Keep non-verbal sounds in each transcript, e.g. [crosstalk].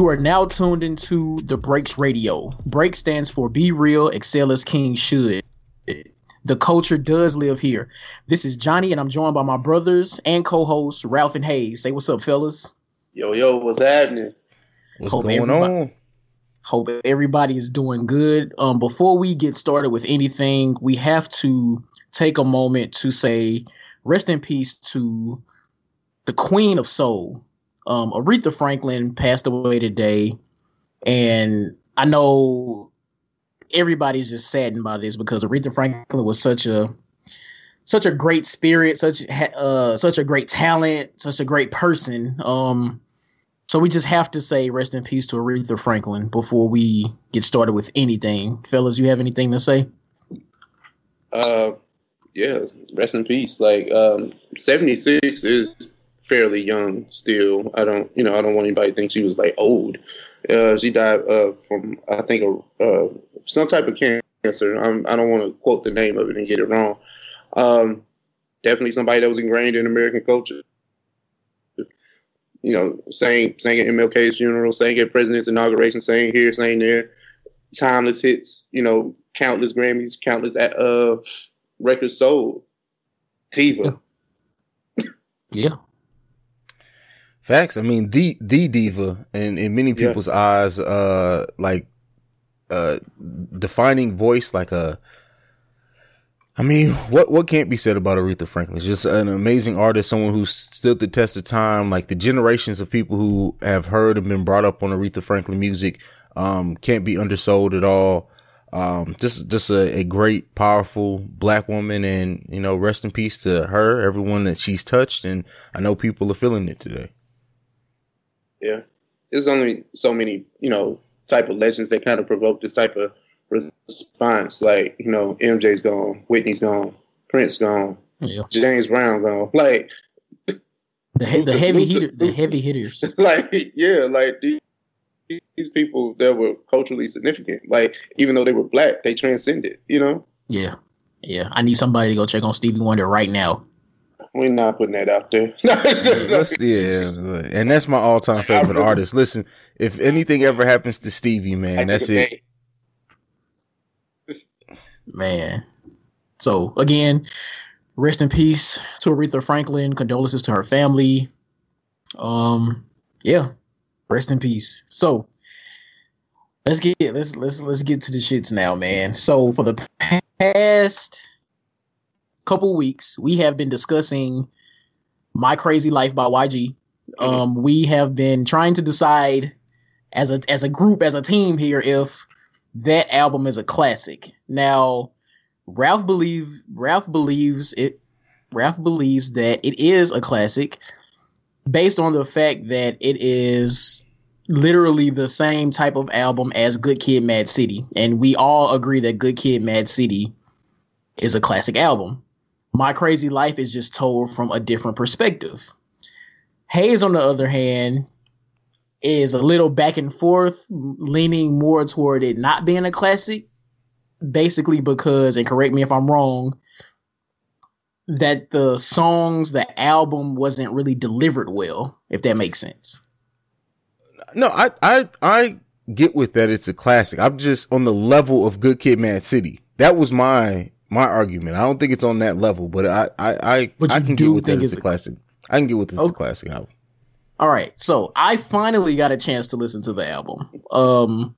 You are now tuned into the Breaks Radio. Break stands for Be Real, Excel as King Should. The culture does live here. This is Johnny, and I'm joined by my brothers and co-hosts Ralph and Hayes. Say what's up, fellas. Yo, yo, what's happening? What's hope going on? Hope everybody is doing good. Um, before we get started with anything, we have to take a moment to say rest in peace to the Queen of Soul, um, Aretha Franklin passed away today, and I know everybody's just saddened by this because Aretha Franklin was such a such a great spirit, such uh, such a great talent, such a great person. Um, so we just have to say rest in peace to Aretha Franklin before we get started with anything. Fellas, you have anything to say? Uh, yeah, rest in peace. Like um, seventy six is fairly young still. I don't, you know, I don't want anybody to think she was like old. Uh, she died uh, from, I think, uh, some type of cancer. I'm, I do not want to quote the name of it and get it wrong. Um, definitely somebody that was ingrained in American culture. You know, saying saying at MLK's funeral, saying at President's inauguration, saying here, saying there, timeless hits. You know, countless Grammys, countless uh, records sold. Diva. Yeah. Facts. I mean, the the diva, and in many people's yeah. eyes, uh, like, uh, defining voice, like a. I mean, what what can't be said about Aretha Franklin? She's just an amazing artist, someone who stood the test of time. Like the generations of people who have heard and been brought up on Aretha Franklin music, um, can't be undersold at all. Um, just just a, a great, powerful black woman, and you know, rest in peace to her, everyone that she's touched, and I know people are feeling it today. Yeah, there's only so many, you know, type of legends that kind of provoke this type of response. Like, you know, MJ's gone, Whitney's gone, Prince gone, yeah. James Brown gone. [laughs] Like the the heavy hitter, the [laughs] heavy hitters. Like, yeah, like these, these people that were culturally significant. Like, even though they were black, they transcended. You know. Yeah, yeah. I need somebody to go check on Stevie Wonder right now. We're not putting that out there. [laughs] yeah, and that's my all-time favorite artist. Listen, if anything ever happens to Stevie, man, that's it. Man. So again, rest in peace to Aretha Franklin. Condolences to her family. Um, yeah, rest in peace. So let's get let's let's let's get to the shits now, man. So for the past couple weeks, we have been discussing My Krazy Life by YG. Mm-hmm. Um, we have been trying to decide as a as a group, as a team here, if that album is a classic. Now, Ralph believe Ralph believes it. Ralph believes that it is a classic, based on the fact that it is literally the same type of album as Good Kid, Mad City, and we all agree that Good Kid, Mad City is a classic album. My Krazy Life is just told from a different perspective. Hayes, on the other hand, is a little back and forth, leaning more toward it not being a classic, basically because, and correct me if I'm wrong, that the songs, the album wasn't really delivered well, if that makes sense. No, I I I get with that it's a classic. I'm just on the level of Good Kid Mad City. That was my my argument. I don't think it's on that level, but I I I, but I can get with that it's a classic. I can get with it's okay. a classic album. All right, so I finally got a chance to listen to the album. Um,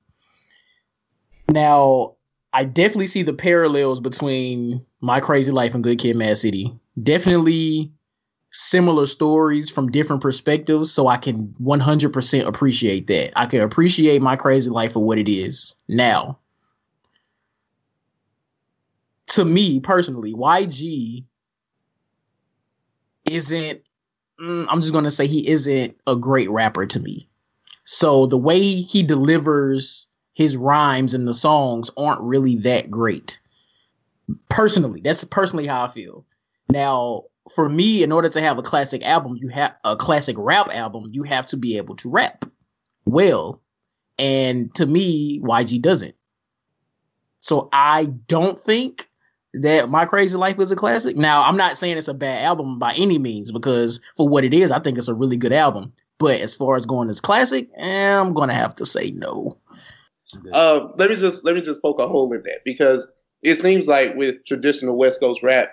now I definitely see the parallels between My Krazy Life and Good Kid, Mad City. Definitely similar stories from different perspectives, so I can 100% appreciate that. I can appreciate My Krazy Life for what it is now to me personally, YG isn't. Mm, I'm just gonna say he isn't a great rapper to me. So the way he delivers his rhymes and the songs aren't really that great. Personally, that's personally how I feel. Now, for me, in order to have a classic album, you have a classic rap album, you have to be able to rap well. And to me, YG doesn't. So I don't think that My Krazy Life is a classic. Now, I'm not saying it's a bad album by any means because for what it is, I think it's a really good album. But as far as going as classic, eh, I'm gonna have to say no. Uh, let me just let me just poke a hole in that because it seems like with traditional West Coast rap,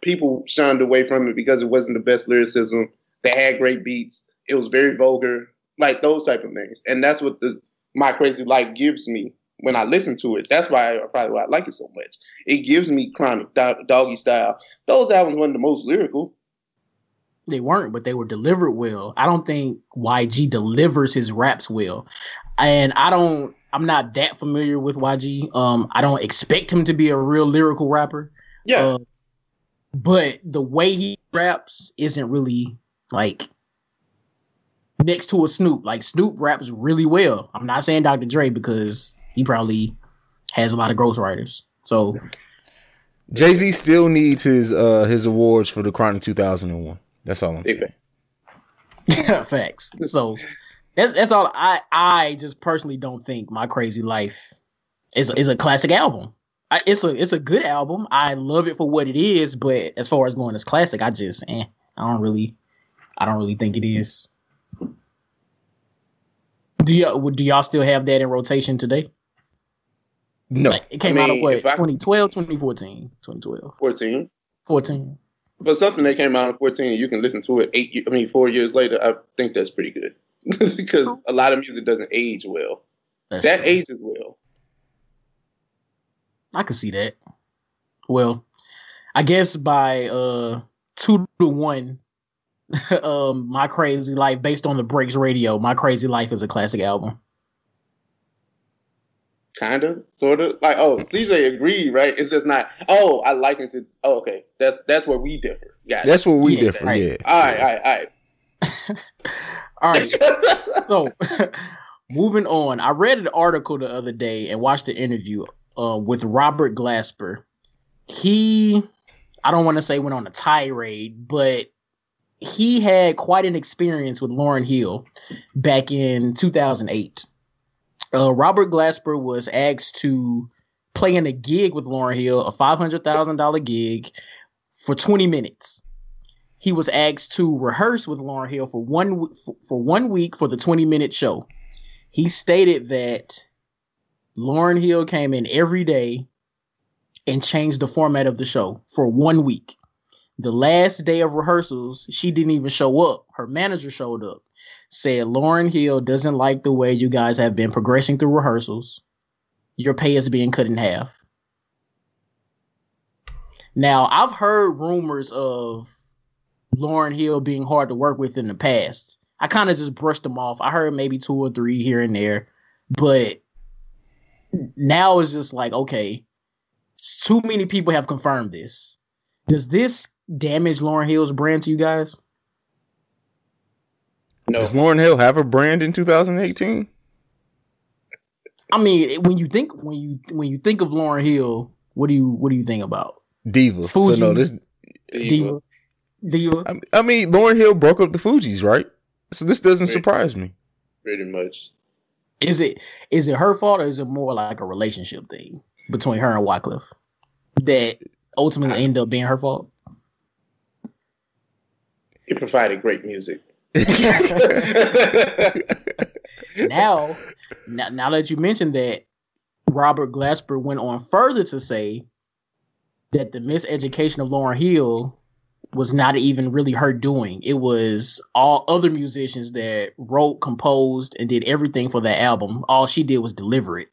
people shunned away from it because it wasn't the best lyricism. They had great beats. It was very vulgar, like those type of things, and that's what the my crazy life gives me when I listen to it. That's why I probably why I like it so much. It gives me chronic do- doggy style. Those albums weren't the most lyrical. They weren't, but they were delivered well. I don't think YG delivers his raps well, and I don't. I'm not that familiar with YG. Um, I don't expect him to be a real lyrical rapper. Yeah, uh, but the way he raps isn't really like next to a Snoop. Like Snoop raps really well. I'm not saying Dr. Dre because he probably has a lot of ghostwriters. So Jay Z still needs his uh his awards for the Chronic 2001. That's all I'm saying. Yeah, [laughs] facts. So that's that's all. I I just personally don't think my Krazy Life is is a classic album. I, it's a it's a good album. I love it for what it is, but as far as going as classic, I just eh, I don't really I don't really think it is. Do y'all do y'all still have that in rotation today? No. Like, it came I out of mean, what if I- 2012, 2014, 2012, 14. 14. But something that came out in 14, you can listen to it eight. I mean, four years later. I think that's pretty good [laughs] because a lot of music doesn't age well. That's That true. ages well. I can see that. Well, I guess by uh two to one, [laughs] um, my crazy life based on the breaks radio, my crazy life is a classic album. Kind of, sort of. Like, oh, CJ agreed, right? It's just not. Oh, I like it to. Oh, okay. That's that's where we differ. Got it. That's where we Yeah, differ. right. Yeah. all right, all right, All right, [laughs] all right. [laughs] so moving on, I read an article the other day and watched the interview um with Robert Glasper. He, I don't want to say went on a tirade, but he had quite an experience with Lauryn Hill back in 2008. Uh, Robert Glasper was asked to play in a gig with Lauryn Hill, a $500,000 gig for 20 minutes. He was asked to rehearse with Lauryn Hill for one for- one week for the 20 minute show. He stated that Lauryn Hill came in every day and changed the format of the show for one week. The last day of rehearsals, she didn't even show up. Her manager showed up, said Lauryn Hill doesn't like the way you guys have been progressing through rehearsals. Your pay is being cut in half. Now, I've heard rumors of Lauryn Hill being hard to work with in the past. I kind of just brushed them off. I heard maybe two or three here and there, but now it's just like, okay, too many people have confirmed this. Does this damage Lauryn Hill's brand to you guys? no, Does Lauryn Hill have a brand in 2018? I mean, when you think when you when you think of Lauryn Hill, what do you what do you think about Diva. Fuji. So no, this. Diva? Diva? I- I mean, Lauryn Hill broke up the Fugees, right? So this doesn't Right. surprise me. pretty much. Is it is it her fault or is it more like a relationship thing between her and Wyclef that ultimately ended up being her fault? It provided great music. [laughs] now, now, now that you mentioned that, Robert Glasper went on further to say that the miseducation of Lauryn Hill was not even really her doing. It was all other musicians that wrote, composed, and did everything for that album. All she did was deliver it.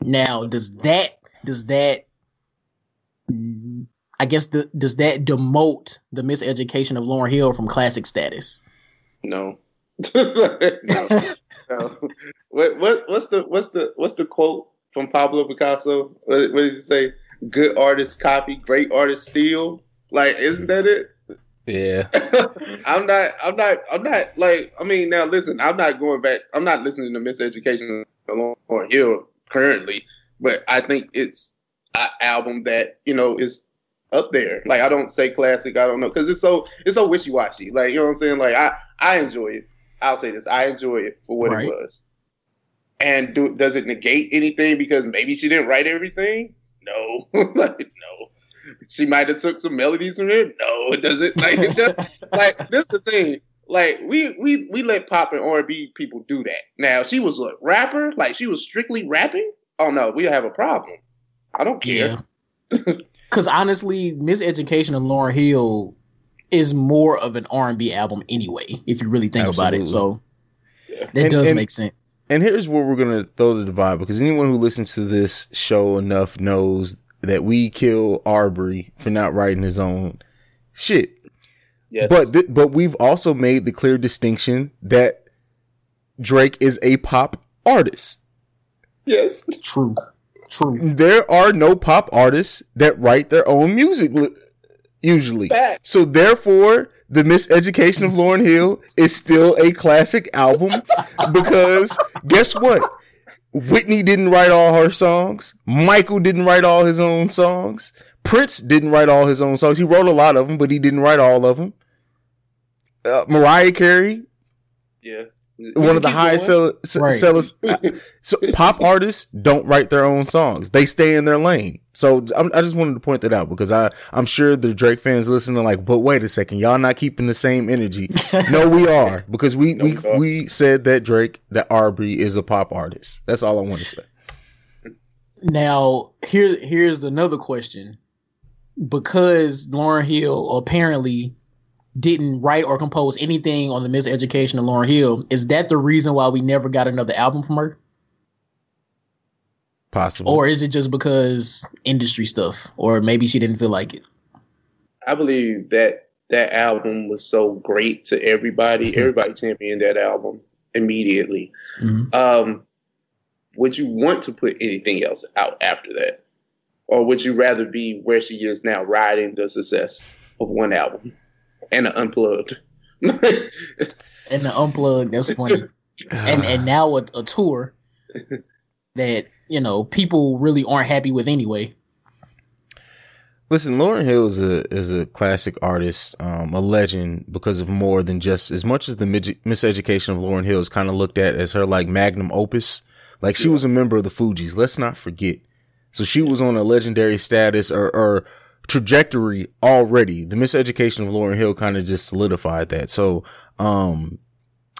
Now, does that does that I guess the, does that demote the miseducation of Lauryn Hill from classic status? no. [laughs] no. [laughs] No. What what what's the what's the what's the quote from Pablo Picasso? What, what does he say? Good artists copy, great artists steal. Like, isn't that it? Yeah. [laughs] I'm not. I'm not. I'm not like. I mean, now listen. I'm not going back. I'm not listening to Miseducation of Lauryn Hill currently, but I think it's an album that you know is up there. Like I don't say classic. I don't know because it's so it's so wishy washy. Like you know what I'm saying. Like I I enjoy it. I'll say this. I enjoy it for what Right. it was. And do, does it negate anything because maybe she didn't write everything? No, [laughs] like no. She might have took some melodies from it. No, [laughs] it doesn't. Like, it does, [laughs] like this is the thing. Like we we we let pop and R and B people do that. Now she was a rapper, like she was strictly rapping. Oh no, we have a problem. I don't care. [laughs] Because honestly, Miseducation and Lauryn Hill is more of an R and B album anyway. If you really think Absolutely. about it, so yeah. that and, does and, make sense. And here's where we're gonna throw the divide because anyone who listens to this show enough knows that we kill Aubrey for not writing his own shit. Yes. But th- but we've also made the clear distinction that Drake is a pop artist. Yes. True. True. There are no pop artists that write their own music usually. Fact. So therefore, the Miseducation of [laughs] Lauryn Hill is still a classic album because guess what? Whitney didn't write all her songs. Michael didn't write all his own songs. Prince didn't write all his own songs. He wrote a lot of them, but he didn't write all of them. Uh, Mariah Carey. Yeah one of the highest sell- right. sellers. so [laughs] pop artists don't write their own songs; they stay in their lane. So I'm, i just wanted to point that out because I I'm sure the Drake fans listening like, but wait a second, y'all not keeping the same energy. [laughs] no, we are because we no, we we, we said that Drake that Aubrey is a pop artist. That's all I want to say. Now here here's another question because Lauryn Hill apparently didn't write or compose anything on the Miseducation of Lauryn Hill. Is that the reason why we never got another album from her? Possible. Or is it just because industry stuff? Or maybe she didn't feel like it? I believe that that album was so great to everybody. Mm-hmm. Everybody championed that album immediately. Mm-hmm. Um, would you want to put anything else out after that? Or would you rather be where she is now, riding the success of one album? And the unplugged. [laughs] and the unplugged. That's funny. and and [sighs] now a, a tour that you know people really aren't happy with anyway. Listen, Lauryn Hill is a is a classic artist, um, a legend because of more than just as much as the miseducation of Lauryn Hill is kind of looked at as her like magnum opus. Like she yeah. was a member of the Fugees. Let's not forget. So she was on a legendary status or, or trajectory already. The miseducation of Lauryn Hill kind of just solidified that. So, um,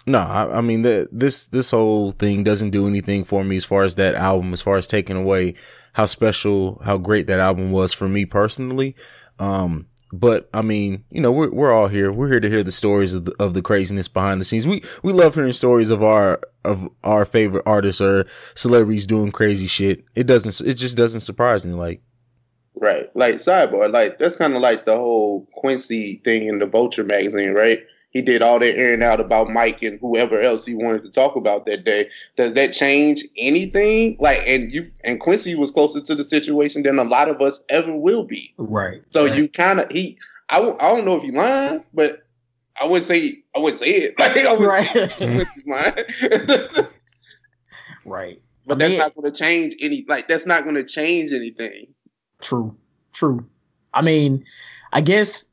no, I, I mean this this whole thing doesn't do anything for me as far as that album, as far as taking away how special, how great that album was for me personally. Um, but I mean, you know, we're we're all here. We're here to hear the stories of the, of the craziness behind the scenes. We we love hearing stories of our of our favorite artists or celebrities doing crazy shit. It doesn't. It just doesn't surprise me. Like Right. Like sidebar, like that's kind of like the whole Quincy thing in the Vulture magazine, right? He did all that airing out about Mike and whoever else he wanted to talk about that day. Does that change anything? Like, and you and Quincy was closer to the situation than a lot of us ever will be. Right. So right. you kind of he. I, I don't know if he lying, but I wouldn't say I wouldn't say it. [laughs] Like I would right. [laughs] Quincy's lying. [laughs] right. But I mean, that's not going to change any. Like that's not going to change anything. True. True. I mean, I guess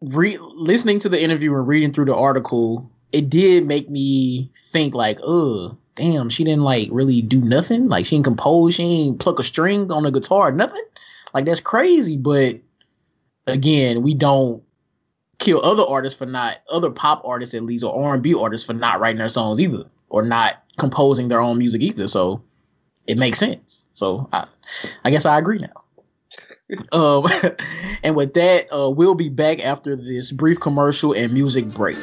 re- listening to the interview and reading through the article, it did make me think like, oh, damn, she didn't like really do nothing. Like she didn't compose, she didn't pluck a string on a guitar, nothing. Like that's crazy. But again, we don't kill other artists for not other pop artists at least or R and B artists for not writing their songs either or not composing their own music either. So it makes sense. So I, I guess I agree now. [laughs] um, [laughs] and with that, uh, we'll be back after this brief commercial and music break.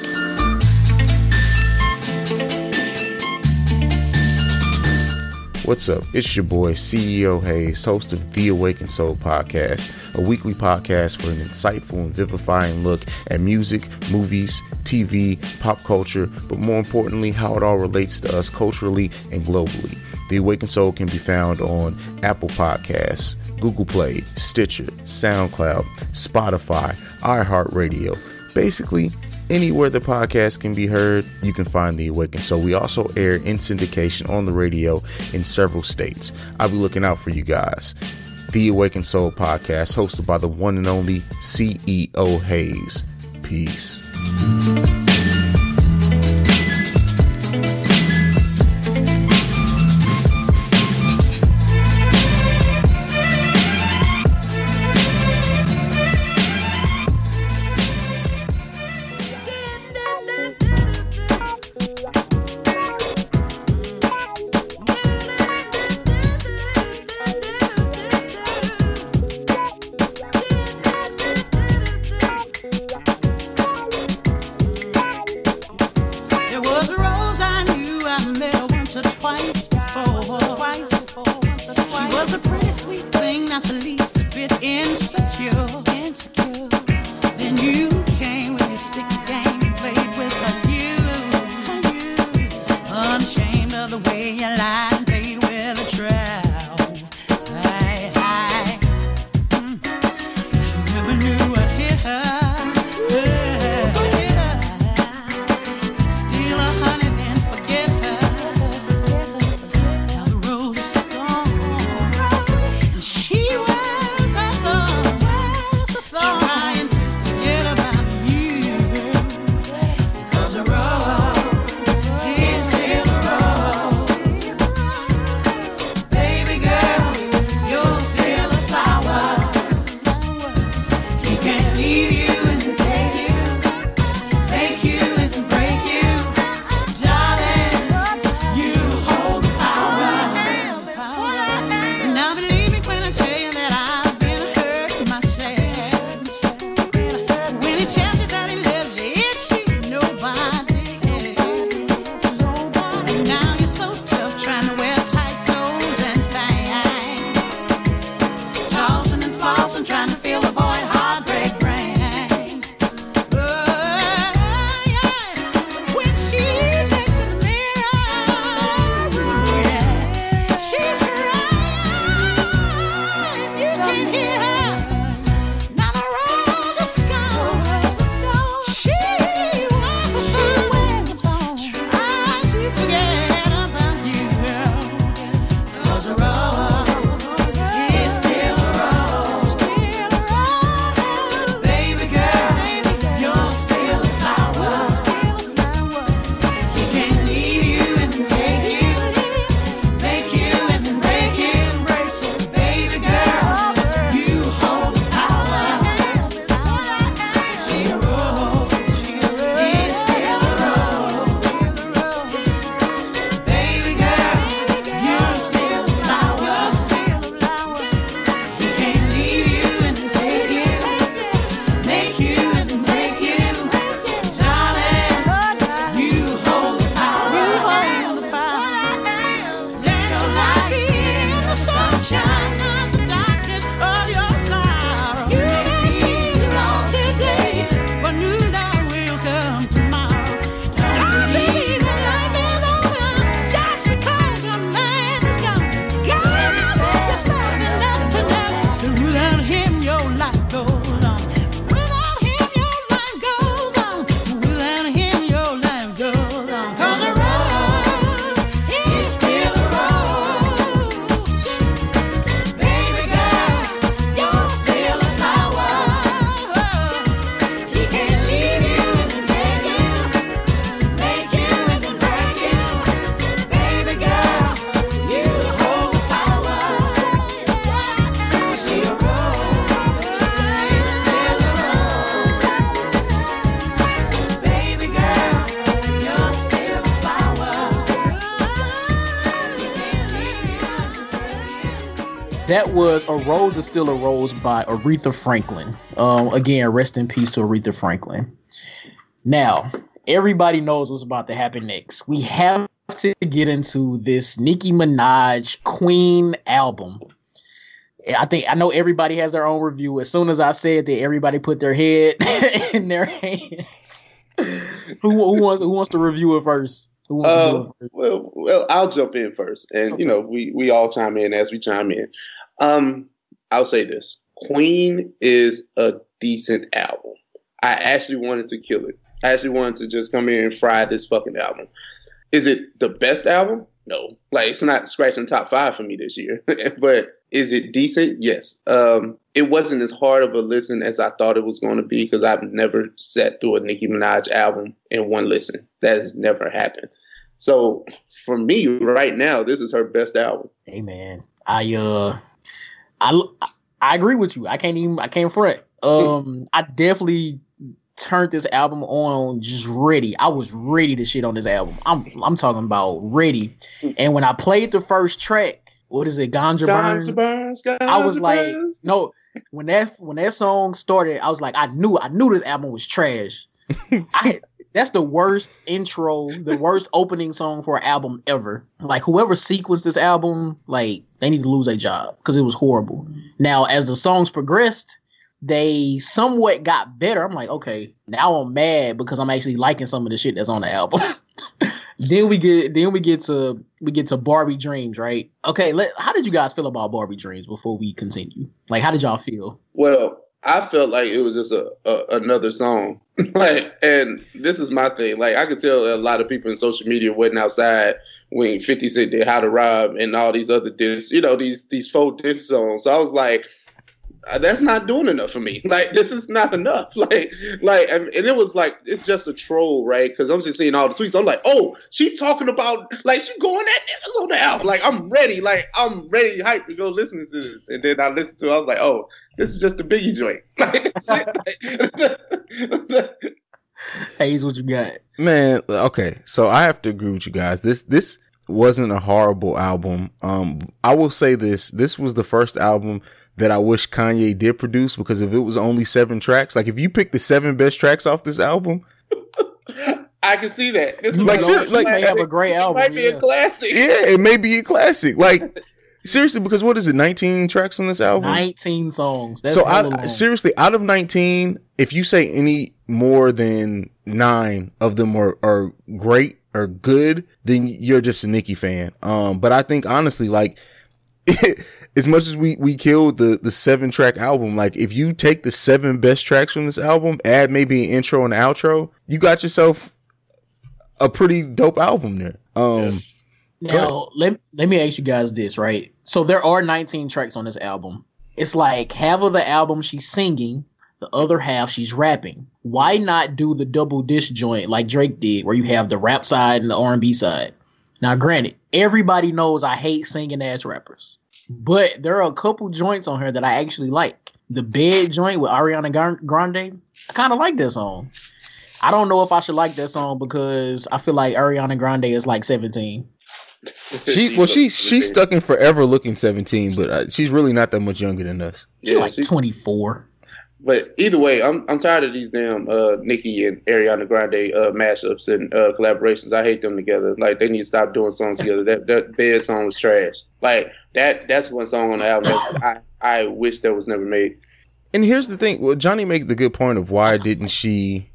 What's up? It's your boy, CEO Hayes, host of The Awakened Soul podcast, a weekly podcast for an insightful and vivifying look at music, movies, TV, pop culture, but more importantly, how it all relates to us culturally and globally. The Awakened Soul can be found on Apple Podcasts, Google Play, Stitcher, SoundCloud, Spotify, iHeartRadio. Basically, anywhere the podcast can be heard, you can find The Awakened Soul. We also air in syndication on the radio in several states. I'll be looking out for you guys. The Awakened Soul podcast, hosted by the one and only CEO Hayes. Peace. That was A Rose is Still a Rose by Aretha Franklin. Um, again, rest in peace to Aretha Franklin. Now, everybody knows what's about to happen next. We have to get into this Nicki Minaj Queen album. I think I know everybody has their own review. As soon as I said that, everybody put their head [laughs] in their hands. who, who wants who wants to review it first? Uh, well, well, I'll jump in first, and okay. you know, we we all chime in as we chime in. Um, I'll say this: Queen is a decent album. I actually wanted to kill it. I actually wanted to just come in and fry this fucking album. Is it the best album? No. Like it's not scratching top five for me this year. [laughs] but is it decent? Yes. Um, it wasn't as hard of a listen as I thought it was going to be because I've never sat through a Nicki Minaj album in one listen. That has never happened. So for me, right now, this is her best album. Hey man, I uh I I agree with you. I can't even I can't front. Um, I definitely turned this album on just ready. I was ready to shit on this album. I'm I'm talking about ready. And when I played the first track, what is it, Ganja, Ganja Burns? I was like, Burns. no. When that when that song started, I was like, I knew I knew this album was trash. [laughs] I that's the worst intro, the worst opening song for an album ever. Like whoever sequenced this album, like they need to lose a job because it was horrible. Now, as the songs progressed, they somewhat got better. I'm like, okay, now I'm mad because I'm actually liking some of the shit that's on the album. [laughs] then we get then we get to we get to Barbie Dreams, right? Okay, let how did you guys feel about Barbie Dreams before we continue? Like how did y'all feel? Well, I felt like it was just a, a another song. [laughs] like and this is my thing. Like I could tell a lot of people in social media wasn't outside when 50 Cent did How to Rob and all these other discs, you know, these these folk disc songs. So I was like, that's not doing enough for me. [laughs] Like this is not enough. [laughs] Like like and, and it was like it's just a troll, right? Because I'm just seeing all the tweets. I'm like, oh, she talking about like she going at niggas on the album. Like I'm ready. Like I'm ready, hype to go listen to this. And then I listened to. it. I was like, oh, this is just a Biggie joint. [laughs] Hayes, what you got? Man, okay. So I have to agree with you guys. This this wasn't a horrible album. Um, I will say this: this was the first album that I wish Kanye did produce because if it was only seven tracks, like if you pick the seven best tracks off this album, I can see that. This Like, is ser- like- may have a great album. it album. might be yeah. a classic. yeah, it may be a classic. Like [laughs] seriously, because what is it? Nineteen tracks on this album. 19 songs. That's so I seriously, out of nineteen, if you say any more than nine of them are, are great or good, then you're just a Nicki fan. Um, but I think honestly, like [laughs] as much as we we killed the the seven track album, like if you take the seven best tracks from this album, add maybe an intro and outro, you got yourself a pretty dope album there. Um, Now, let, let me ask you guys this, right? So there are 19 tracks on this album. It's like half of the album she's singing, the other half she's rapping. Why not do the double disc joint like Drake did, where you have the rap side and the R&B side? Now, granted, everybody knows I hate singing ass rappers, but there are a couple joints on here that I actually like. The bed joint with Ariana Grande, I kind of like that song. I don't know if I should like that song because I feel like Ariana Grande is like 17. she well she she's stuck in forever looking seventeen, but uh, she's really not that much younger than us. She's Yeah, like she- 24. But either way, I'm I'm tired of these damn uh, Nicki and Ariana Grande uh, mashups and uh, collaborations. I hate them together. Like they need to stop doing songs together. That that bed song was trash. Like that that's one song on the album that I I wish that was never made. And here's the thing. Well, Johnny made the good point of why didn't she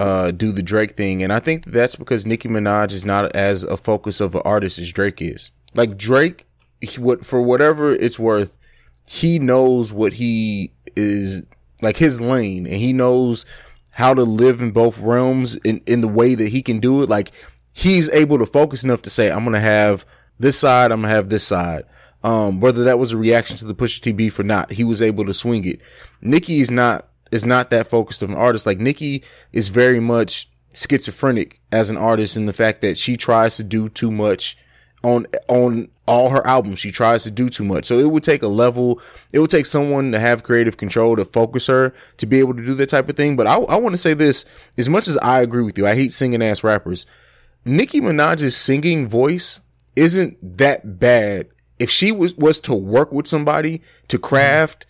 uh, do the Drake thing, and I think that's because Nicki Minaj is not as a focus of an artist as Drake is. Like Drake, he, for whatever it's worth, he knows what he is like his lane, and he knows how to live in both realms in in the way that he can do it. Like he's able to focus enough to say, "I'm gonna have this side, I'm gonna have this side." Um, whether that was a reaction to the Pusha T beef or not, he was able to swing it. Nikki is not is not that focused of an artist. Like Nikki is very much schizophrenic as an artist in the fact that she tries to do too much on on all her albums. She tries to do too much. So it would take a level. It would take someone to have creative control to focus her to be able to do that type of thing. But I, I want to say this: as much as I agree with you, I hate singing ass rappers. Nicki Minaj's singing voice isn't that bad. If she was was to work with somebody to craft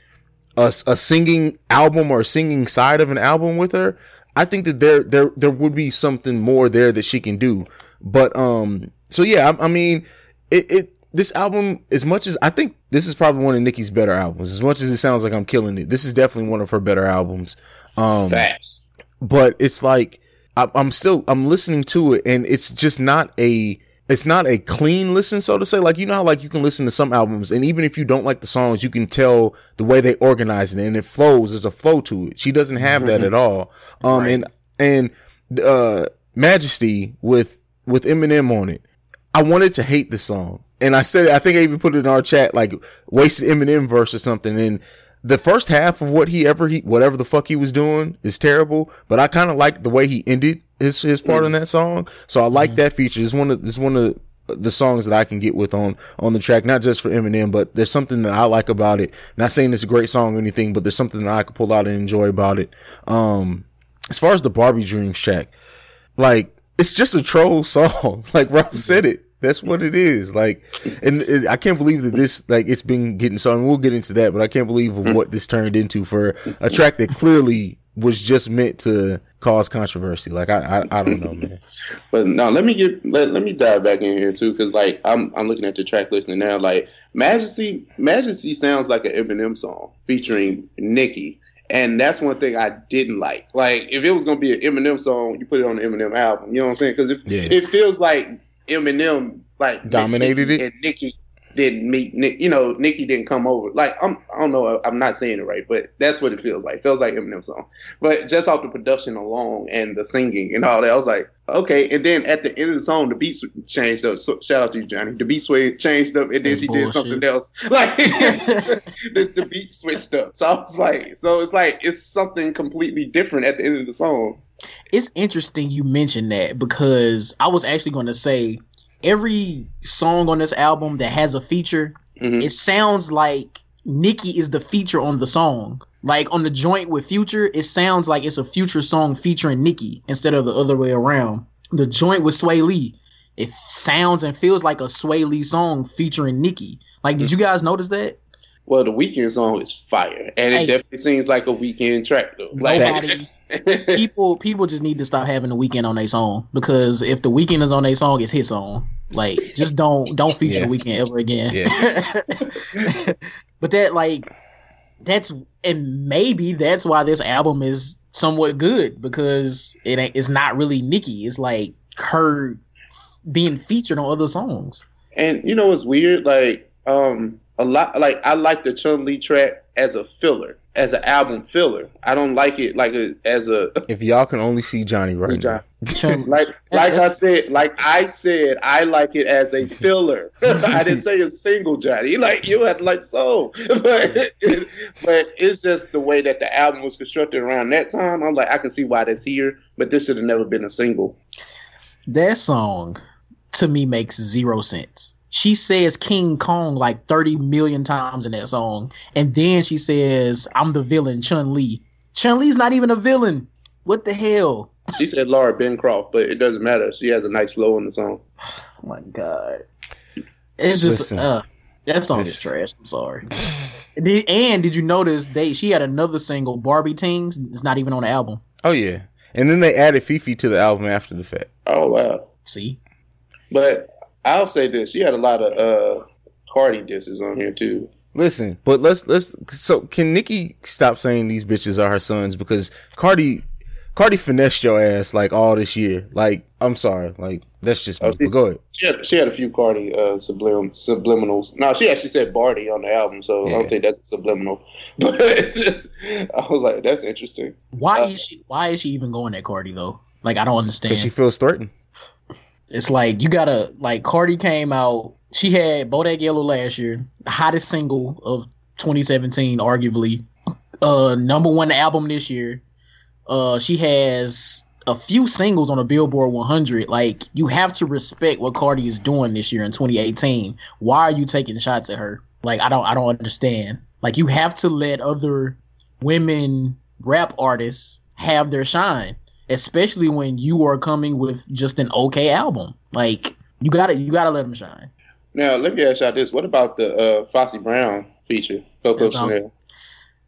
a, a singing album or a singing side of an album with her, I think that there there there would be something more there that she can do. But um, so yeah, I, I mean, it it this album as much as I think this is probably one of Nicki's better albums. As much as it sounds like I'm killing it, this is definitely one of her better albums. Um, Facts. but it's like I, I'm still I'm listening to it, and it's just not a it's not a clean listen, so to say. Like you know how like you can listen to some albums, and even if you don't like the songs, you can tell the way they organize it, and it flows. There's a flow to it. She doesn't have that at all. Um, Right. and and uh, Majesty with with Eminem on it. I wanted to hate the song. And I said, I think I even put it in our chat, like wasted Eminem verse or something. And the first half of what he ever, he, whatever the fuck he was doing is terrible. But I kind of like the way he ended his, his part in that song. So I like that feature. It's one of, it's one of the songs that I can get with on, on the track, not just for Eminem, but there's something that I like about it. Not saying it's a great song or anything, but there's something that I could pull out and enjoy about it. Um, as far as the Barbie Dreams track, like it's just a troll [laughs] song. Like Rob said it. That's what it is. Like, and it, I can't believe that this, like, it's been getting so, and we'll get into that, but I can't believe hmm. what this turned into for a track that clearly was just meant to cause controversy. Like I, I, I don't know, man. [laughs] but no, let me get let, let me dive back in here too, because like I'm I'm looking at the track listing now. Like Majesty, Majesty sounds like an Eminem song featuring Nicki. And that's one thing I didn't like. Like, if it was gonna be an Eminem song, you put it on the Eminem album. You know what I'm saying? Because Yeah. it feels like Eminem like Dominated it? and Nicki didn't meet Nick. You know, Nikki didn't come over. Like, I'm I don't know. I'm not saying it right, but that's what it feels like. It feels like Eminem song. But just off the production alone and the singing and all that, I was like, okay. And then at the end of the song, the beat changed up. So, shout out to you, Johnny. The beat changed up, and then That's she did something else. [laughs] Like [laughs] the, the beat switched up. So I was like, so it's like it's something completely different at the end of the song. it's interesting you mentioned that because I was actually going to say every song on this album that has a feature, Mhm. it sounds like Nicki is the feature on the song. Like on the joint with Future, it sounds like it's a Future song featuring Nicki instead of the other way around. The joint with Swae Lee, it sounds and feels like a Swae Lee song featuring Nicki. Like, did you guys notice that? Well, the Weeknd song is fire, and it Hey. definitely seems like a Weeknd track though. Like, Nobody- people people just need to stop having the Weeknd on their song because if the Weeknd is on their song, it's his song. Like just don't don't feature Yeah. the Weeknd ever again. Yeah. [laughs] but that like that's and maybe that's why this album is somewhat good because it ain't it's not really Nicki. It's like her being featured on other songs. And you know what's weird? Like, um, a lot. Like, I like the Chun Li track as a filler, as an album filler. I don't like it like a, as a If y'all can only see Johnny right John. now. Like like I said, like I said, I like it as a [laughs] filler. [laughs] I didn't say a single Johnny. Like you had like so, [laughs] but but it's just the way that the album was constructed around that time. I'm like, I can see why that's here, but this should have never been a single. that song to me makes zero sense. She says King Kong like 30 million times in that song. And then she says, I'm the villain, Chun Li. Chun Li's not even a villain. What the hell? She said Laura Bencroft, but it doesn't matter. She has a nice flow in the song. [sighs] Oh my God. It's just, Listen. uh, that song is This- trash. I'm sorry. And [sighs] did- and did you notice they she had another single, Barbie Tingz? It's not even on the album. Oh yeah. And then they added FEFE to the album after the fact. Oh wow! See? But I'll say this: she had a lot of uh Cardi disses on here too. Listen, but let's let's so can Nikki stop saying these bitches are her sons because Cardi Cardi finessed your ass like all this year. Like, I'm sorry, like that's just me. Oh, see- But go ahead. She had, she had a few Cardi uh, sublim, subliminals. No, she actually said Bardi on the album, so I don't think that's a subliminal. [laughs] But I was like, that's interesting. Why Uh, is she why is she even going at Cardi though? Like I don't understand. Because she feels threatened. It's like you gotta like Cardi came out. She had Bodak Yellow last year, the hottest single of 2017, arguably. Uh, number one album this year. Uh, she has a few singles on the Billboard 100. Like you have to respect what Cardi is doing this year in 2018. Why are you taking shots at her? Like I don't I don't understand. Like you have to let other women rap artists have their shine especially when you are coming with just an okay album. Like you gotta you gotta let them shine. Now, let me ask y'all this: What about the uh, Foxy Brown feature, Coco Chanel?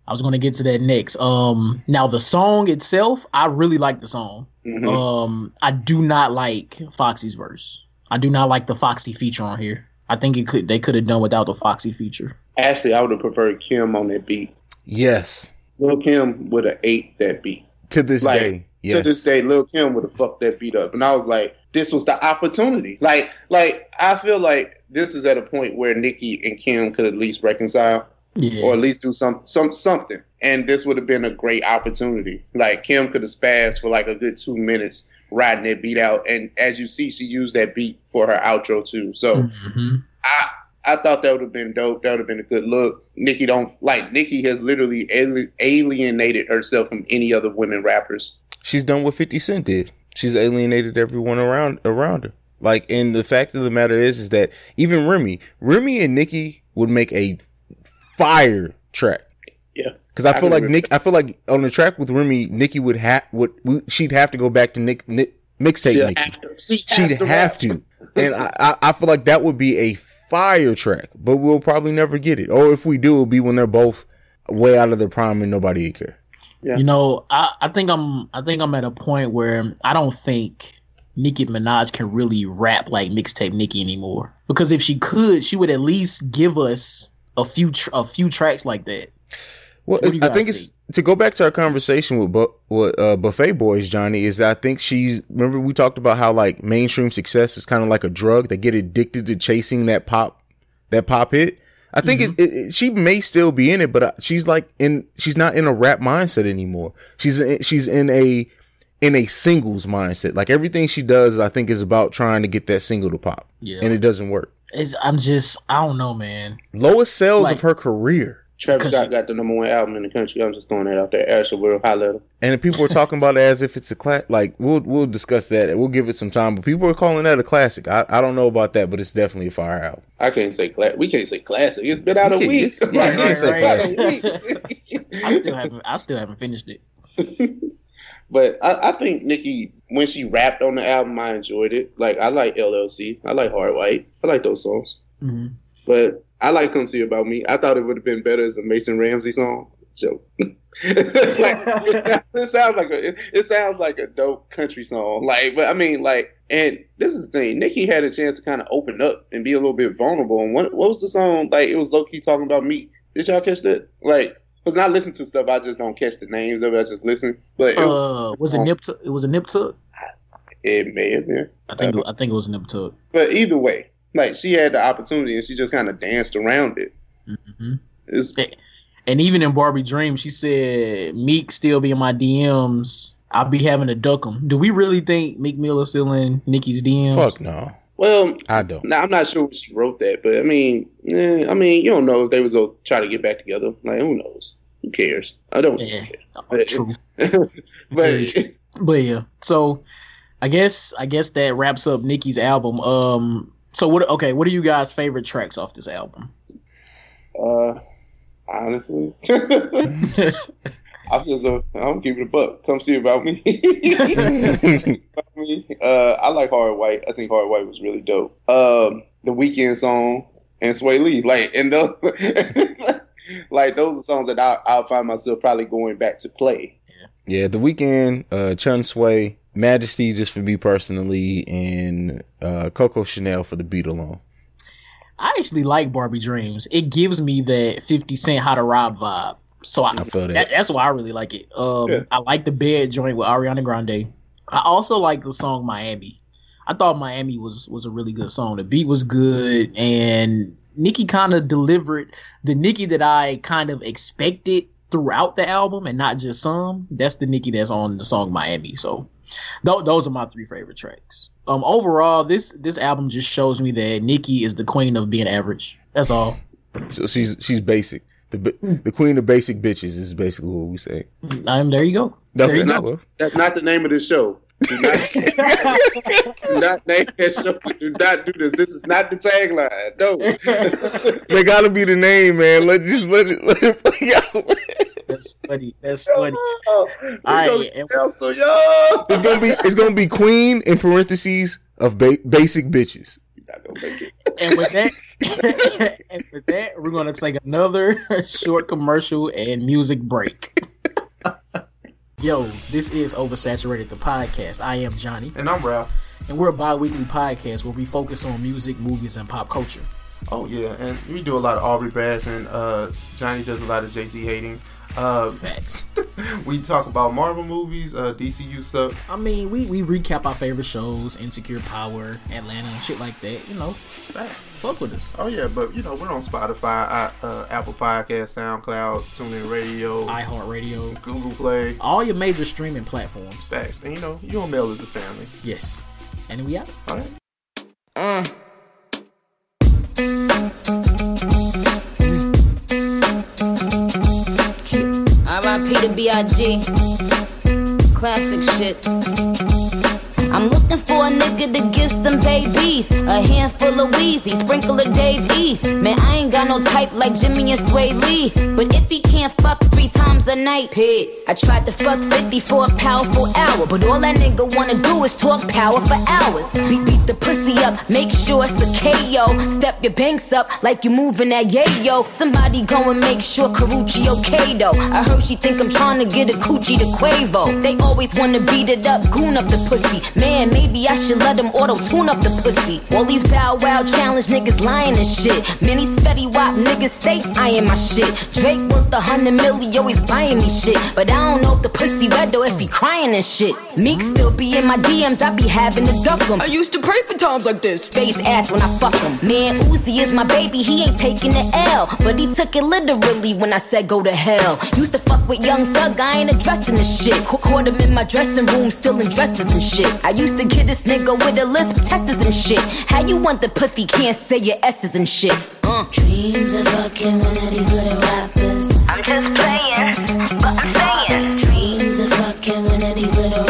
I was gonna get to that next. Um, now the song itself, I really like the song. Mhm. Um, I do not like Foxy's verse. I do not like the Foxy feature on here. I think it could they could have done without the Foxy feature. Actually, I would have preferred Kim on that beat. Yes. Lil Kim would have ate that beat. To this Like, day. Yes. To this day, Lil Kim would have fucked that beat up, and I was like, "This was the opportunity." Like, like I feel like this is at a point where Nikki and Kim could at least reconcile. Yeah. or at least do some some something. And this would have been a great opportunity. Like Kim could have spazzed for like a good two minutes riding that beat out. And as you see, she used that beat for her outro too. So Mhm. I I thought that would have been dope. That would have been a good look. Nikki don't like Nikki has literally alienated herself from any other women rappers. She's done what 50 Cent did. She's alienated everyone around around her. Like, and the fact of the matter is, is that even Remy, Remy and Nikki would make a fire track. Yeah. Because I I feel like. Nick, I feel like on the track with Remy, Nikki would have would we- she'd have to go back to Nick, Nick mixtape She'll Nikki. have to- she She'd has to have to, and I, I I feel like that would be a fire track, but we'll probably never get it. Or if we do, it'll be when they're both way out of their prime and nobody would care. Yeah. You know, I, I think I'm I think I'm at a point where I don't think Nicki Minaj can really rap like mixtape Nicki anymore. Because if she could, she would at least give us a few tr- a few tracks like that. Well, I think, think, it's to go back to our conversation with bu- with uh, Buffet Boys, Johnny. Is that I think she's remember we talked about how like mainstream success is kind of like a drug. They get addicted to chasing that pop that pop hit. I think mm-hmm. it, it, she may still be in it, but uh, she's like in she's not in a rap mindset anymore. She's in, she's in a in a singles mindset. Like everything she does, I think is about trying to get that single to pop. Yeah, and it doesn't work. It's, I'm just I don't know, man. Lowest sales like, of her career. Travis Scott got the number one album in the country. I'm just throwing that out there. Astroworld High Level. And people are talking about it as if it's a class. Like we'll we'll discuss that. We'll give it some time. But people are calling that a classic. I, I don't know about that, but it's definitely a fire album. I can't say cla- We can't say classic. It's been out a week. Yeah, right, right, right. I still haven't. I still haven't finished it. [laughs] but I, I, think Nikki, when she rapped on the album, I enjoyed it. Like I like LLC. I like Hard White. I like those songs. Mm-hmm. But I like "Come See About Me." I thought it would have been better as a Mason Ramsey song. Joke. [laughs] like, it, it, sounds like a it, it, sounds like a dope country song. Like, but I mean, like, and this is the thing. Nicki had a chance to kind of open up and be a little bit vulnerable. And what, what was the song? Like, it was low key talking about me. Did y'all catch that? Like, because not listen to stuff, I just don't catch the names of it. I just listen. But it was, uh, was it Nip? It was a Nip Tuck. It may have been. I think. I, I think it was a Nip Tuck. But either way, like she had the opportunity and she just kind of danced around it. Mm-hmm. And even in Barbie Dream, she said Meek still be in my DMs. I'll be having to duck them. Do we really think Meek Mill is still in Nicki's DMs? Fuck no. Well, I don't. Now I'm not sure she wrote that, but I mean, eh, I mean, you don't know if they was gonna try to get back together. Like, who knows? Who cares? I don't. Yeah, [laughs] but, true. but but yeah. So I guess I guess that wraps up Nicki's album. Um, so what? Okay, what are you guys' favorite tracks off this album? Uh, honestly, [laughs] [laughs] I'm just a. I'm keeping a buck. Come see about me. [laughs] about me. Uh, I like Hard White. I think Hard White was really dope. Um, the Weeknd song and Swae Lee, like, and those, like those are songs that I, I'll find myself probably going back to play. Yeah, the Weeknd, uh, Chun Swae, Majesty just for me personally, and uh, Coco Chanel for the beat alone. I actually like Barbie Dreams. It gives me that 50 Cent How to Rob vibe. So I, I feel that. that. That's why I really like it. Um, yeah. I like the bed joint with Ariana Grande. I also like the song Miami. I thought Miami was was a really good song. The beat was good, and Nicki kind of delivered the Nicki that I kind of expected throughout the album and not just some. That's the Nicki that's on the song Miami. So th- those are my three favorite tracks. Um, overall, this this album just shows me that Nicki is the queen of being average. That's all. So she's she's basic. The the queen of basic bitches is basically what we say. Um, there you go. There you go. That's not the name of the show. Do not, [laughs] do not name that show. Do not do this. This is not the tagline. No. [laughs] they gotta be the name, man. Let just let it let it play [laughs] out. That's funny. That's funny. All right, so y'all. It's gonna be it's gonna be Queen in parentheses of ba- basic bitches. And with that, [laughs] [laughs] and with that, we're gonna take another [laughs] short commercial and music break. Yo, this is Oversaturated the podcast. I am Johnny. And I'm Ralph. And we're a bi weekly podcast where we focus on music, movies, and pop culture. Oh, yeah. And we do a lot of Aubrey Brads, and uh, Johnny does a lot of JC hating. Uh, Facts. [laughs] we talk about Marvel movies, uh, DCU stuff. I mean, we, we recap our favorite shows, Insecure Power, Atlanta, and shit like that. You know, Facts. fuck with us. Oh yeah, but you know we're on Spotify, uh, Apple Podcast, SoundCloud, TuneIn Radio, iHeartRadio, Google Play, all your major streaming platforms. Facts, and you know you on Mail as a family. Yes, and we out. All right. Uh. R.I.P. to B.I.G. Classic shit. I'm looking for a nigga to give some babies. A handful of Weezy, sprinkle of Dave East. Man, I ain't got no type like Jimmy and Swae Lee. But if he can't fuck three times a night, piss. I tried to fuck 50 for a powerful hour. But all that nigga wanna do is talk power for hours. Beat, beat the pussy up, make sure it's a KO. Step your banks up like you moving that yayo. Somebody go and make sure Karrueche okay though. I heard she think I'm trying to get a coochie to Quavo. They always wanna beat it up, goon up the pussy. Man, maybe I should let them auto tune up the pussy. All these bow wow challenge niggas lying and shit. Many spetty wop niggas stay eyeing my shit. Drake worth a hundred million, always buying me shit. But I don't know if the pussy wet or if he crying and shit. Meek still be in my DMs, I be having to duck him. I used to pray for times like this. Face ass when I fuck him. Man, Uzi is my baby, he ain't taking the L. But he took it literally when I said go to hell. Used to fuck with young thug, I ain't addressing the shit. Ca- Caught him in my dressing room, still in dresses and shit. I used to get this nigga with a lisp, testers and shit. How you want the pussy, can't say your S's and shit. Uh. Dreams of fucking one of these little rappers. I'm just playing, but I'm saying. Dreams of fucking one of these little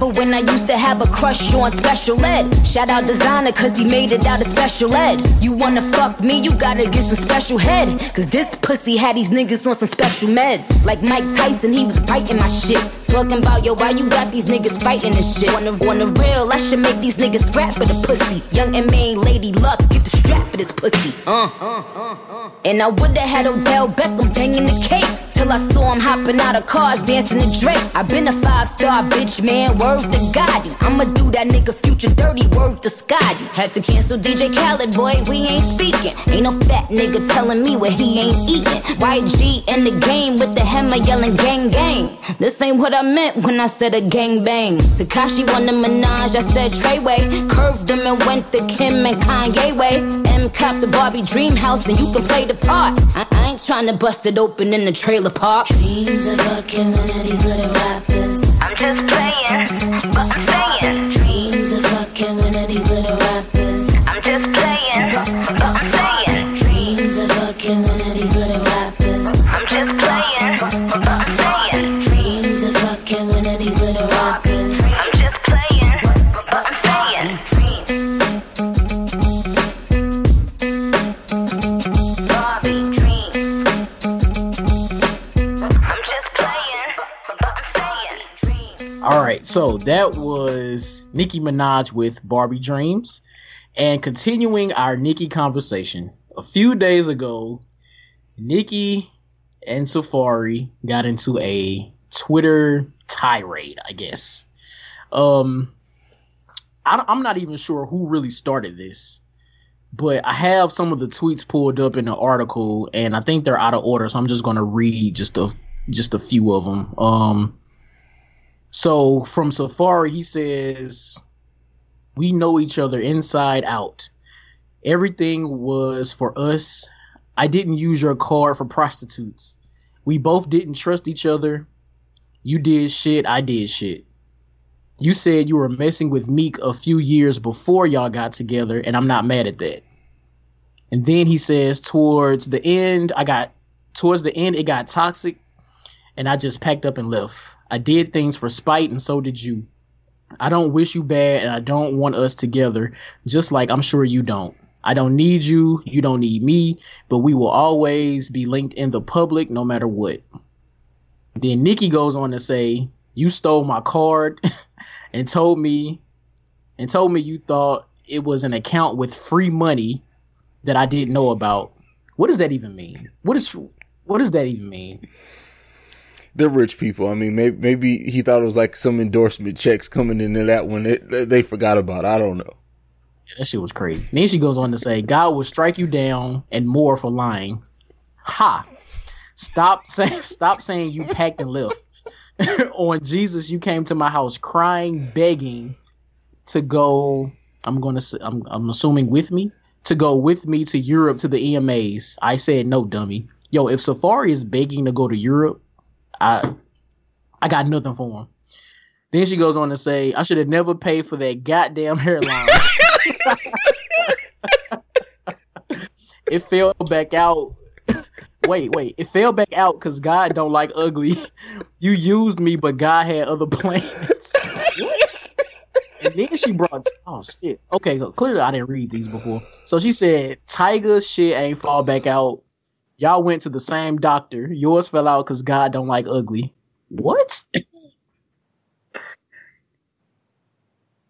remember when I used to have a crush on special ed. Shout out Desiigner, cause he made it out of special ed. You wanna fuck me, you gotta get some special head. Cause this pussy had these niggas on some special meds. Like Mike Tyson, he was biting my shit. Talking about, yo, why you got these niggas fighting this shit? On the, on the real, I should make these niggas scrap for the pussy. Young and main lady luck, get the strap for this pussy. Uh. And I would've had Odell Beckham banging the cake. Till I saw him hopping out of cars, dancing to Drake. i been a five star bitch, man, word to Gotti. I'ma do that nigga future dirty, word to Scotty. Had to cancel DJ Khaled, boy, we ain't speaking. Ain't no fat nigga telling me what he ain't eating. YG in the game with the hammer yelling gang gang. This ain't what I meant when I said a gang bang. Tekashi won the Minaj, I said Treyway. Curved him and went to Kim and Kanye way. M cop the Barbie dream house, then you can play the part. I, I ain't trying to bust it open in the trailer park. Dreams of fucking one of these little rappers. I'm just playing, right, so that was Nicki Minaj with Barbie Dreams. And continuing our Nicki conversation, a few days ago, Nicki and Safaree got into a Twitter tirade, I guess. Um, I, I'm not even sure who really started this, but I have some of the tweets pulled up in the article, and I think they're out of order, so I'm just gonna read just a just a few of them. Um, so from Safaree, he says, We know each other inside out. Everything was for us. I didn't use your card for prostitutes. We both didn't trust each other. You did shit, I did shit. You said you were messing with Meek a few years before y'all got together, and I'm not mad at that. And then he says, Towards the end, I got, towards the end, it got toxic, and I just packed up and left. I did things for spite, and so did you. I don't wish you bad, and I don't want us together, just like I'm sure you don't. I don't need you, you don't need me, but we will always be linked in the public no matter what. Then Nikki goes on to say, You stole my card [laughs] and told me and told me you thought it was an account with free money that I didn't know about. What does that even mean? What is what does that even mean? They're rich people. I mean, maybe, maybe he thought it was like some endorsement checks coming into that one they forgot about. I don't know. That shit was crazy. Then she goes on to say, God will strike you down and more for lying. Ha! Stop [laughs] saying stop saying you packed and left. [laughs] on Jesus, you came to my house crying, begging to go. I'm gonna. I'm. I'm assuming with me to go with me to Europe to the EMAs. I said no, dummy. Yo, if Safaree is begging to go to Europe, I I got nothing for him. Then she goes on to say, I should have never paid for that goddamn hairline. [laughs] it fell back out. wait, wait. It fell back out because God don't like ugly. [laughs] You used me, but God had other plans. [laughs] and then she brought oh shit. Okay, clearly I didn't read these before. So she said, Tyga shit ain't fall back out. Y'all went to the same doctor. Yours fell out because God don't like ugly. What?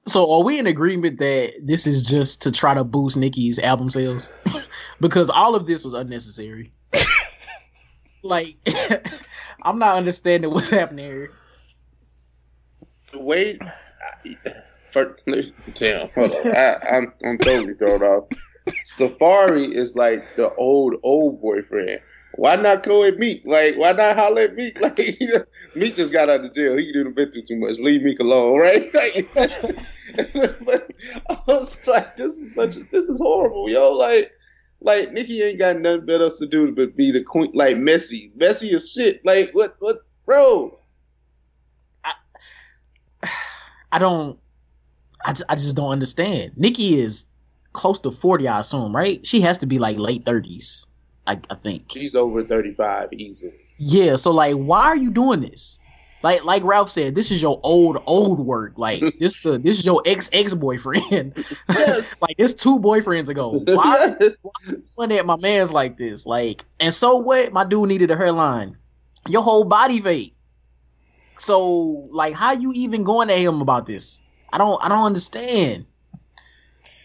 so are we in agreement that this is just to try to boost Nicki's album sales? [coughs] because all of this was unnecessary. [coughs] like [laughs] I'm not understanding what's happening here. Wait, for, damn, hold on. I, I'm I'm totally thrown off. Safaree is like the old old boyfriend. Why not go at Meek? Like, why not holler at Meek? [laughs] Like, Meek just got out of jail. He didn't been through too much. Leave Meek alone, right? [laughs] Like, [laughs] but I was like, this is such a, this is horrible, yo. Like, like Nicki ain't got nothing better to do but be the queen. Like, messy, messy as shit. Like, what, what, bro? I, [sighs] I don't. I, I just don't understand. Nicki is close to 40, I assume, right? She has to be like late 30s, I, I think. She's over 35 easy. Yeah, so like why are you doing this? Like like Ralph said, this is your old old work. Like [laughs] this the this is your ex ex boyfriend. [laughs] Yes. like it's two boyfriends ago. [laughs] Why, why you doing at my man's like this? Like and so what? My dude needed a hairline. Your whole body fake. So like how you even going at him about this? I don't I don't understand.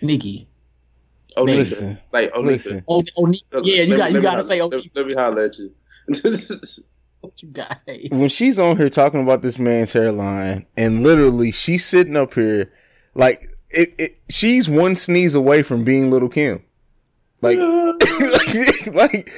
Nikki. Oh, Listen, like, oh, listen. Oh, oh Ni- yeah, you got you gotta say oh Let, let me holler at you. [laughs] what you got. when she's on here talking about this man's hairline and literally she's sitting up here like it, it she's one sneeze away from being little Kim. Like like, [laughs] [laughs] like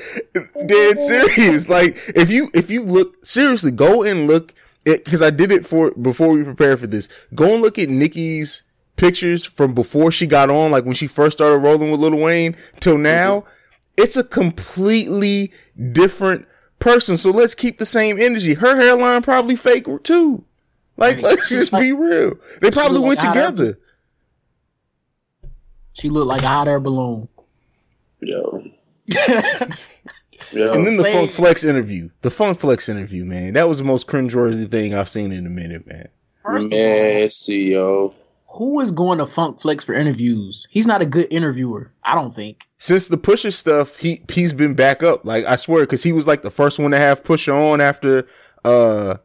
dead serious. Like if you if you look seriously, go and look it because I did it for before we prepared for this. Go and look at Nikki's pictures from before she got on, like when she first started rolling with Lil Wayne till mm-hmm. now. It's a completely different person. So let's keep the same energy. Her hairline probably fake too. Like Right. let's just be real. They probably went like her- together. She looked like a hot air balloon. Yo, [laughs] And then the Say- Funk Flex interview. The Funk Flex interview, man. That was the most cringeworthy thing I've seen in a minute, man. First of all, Messy, yo. Who is going to Funk Flex for interviews? He's not a good interviewer. I don't think. Since the Pusha stuff, he he's been back up. Like I swear, because he was like the first one to have Pusha on after uh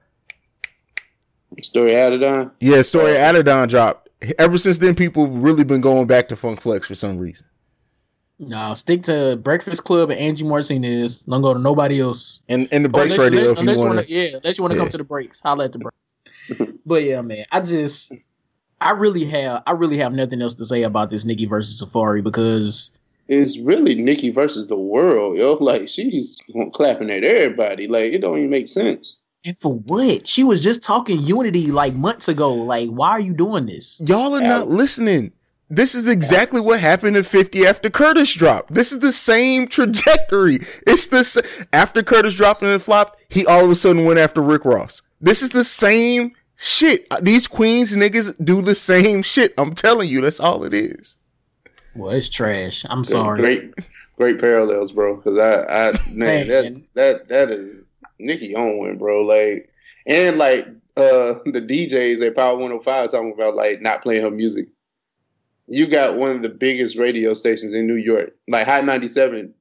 Story of Adidon. yeah, story of Adidon dropped. Ever since then, people have really been going back to Funk Flex for some reason. No, stick to Breakfast Club and Angie Martinez. Don't go to nobody else. And and the Or breaks unless- radio, unless- if you want yeah, unless you want to Yeah. come to the breaks, holla at the break. [laughs] but yeah, man, I just, I really have, I really have nothing else to say about this Nikki versus Safaree because It's really Nikki versus the world, yo. [laughs] Like she's clapping at everybody. Like it don't even make sense. and for what? She was just talking unity like months ago. Like, why are you doing this? Y'all are not listening. This is exactly what happened at 50 after Curtis dropped. This is the same trajectory. It's this after Curtis dropped and it flopped, he all of a sudden went after Rick Ross. This is the same shit. These Queens niggas do the same shit. I'm telling you, that's all it is. Well, it's trash. I'm sorry. Great, great parallels, bro. Because I, I [laughs] Man. man, that's that that is Nikki Owen, bro. Like and like uh [laughs] the DJs at Power 105 talking about like not playing her music. You got one of the biggest radio stations in New York, like Hot 97.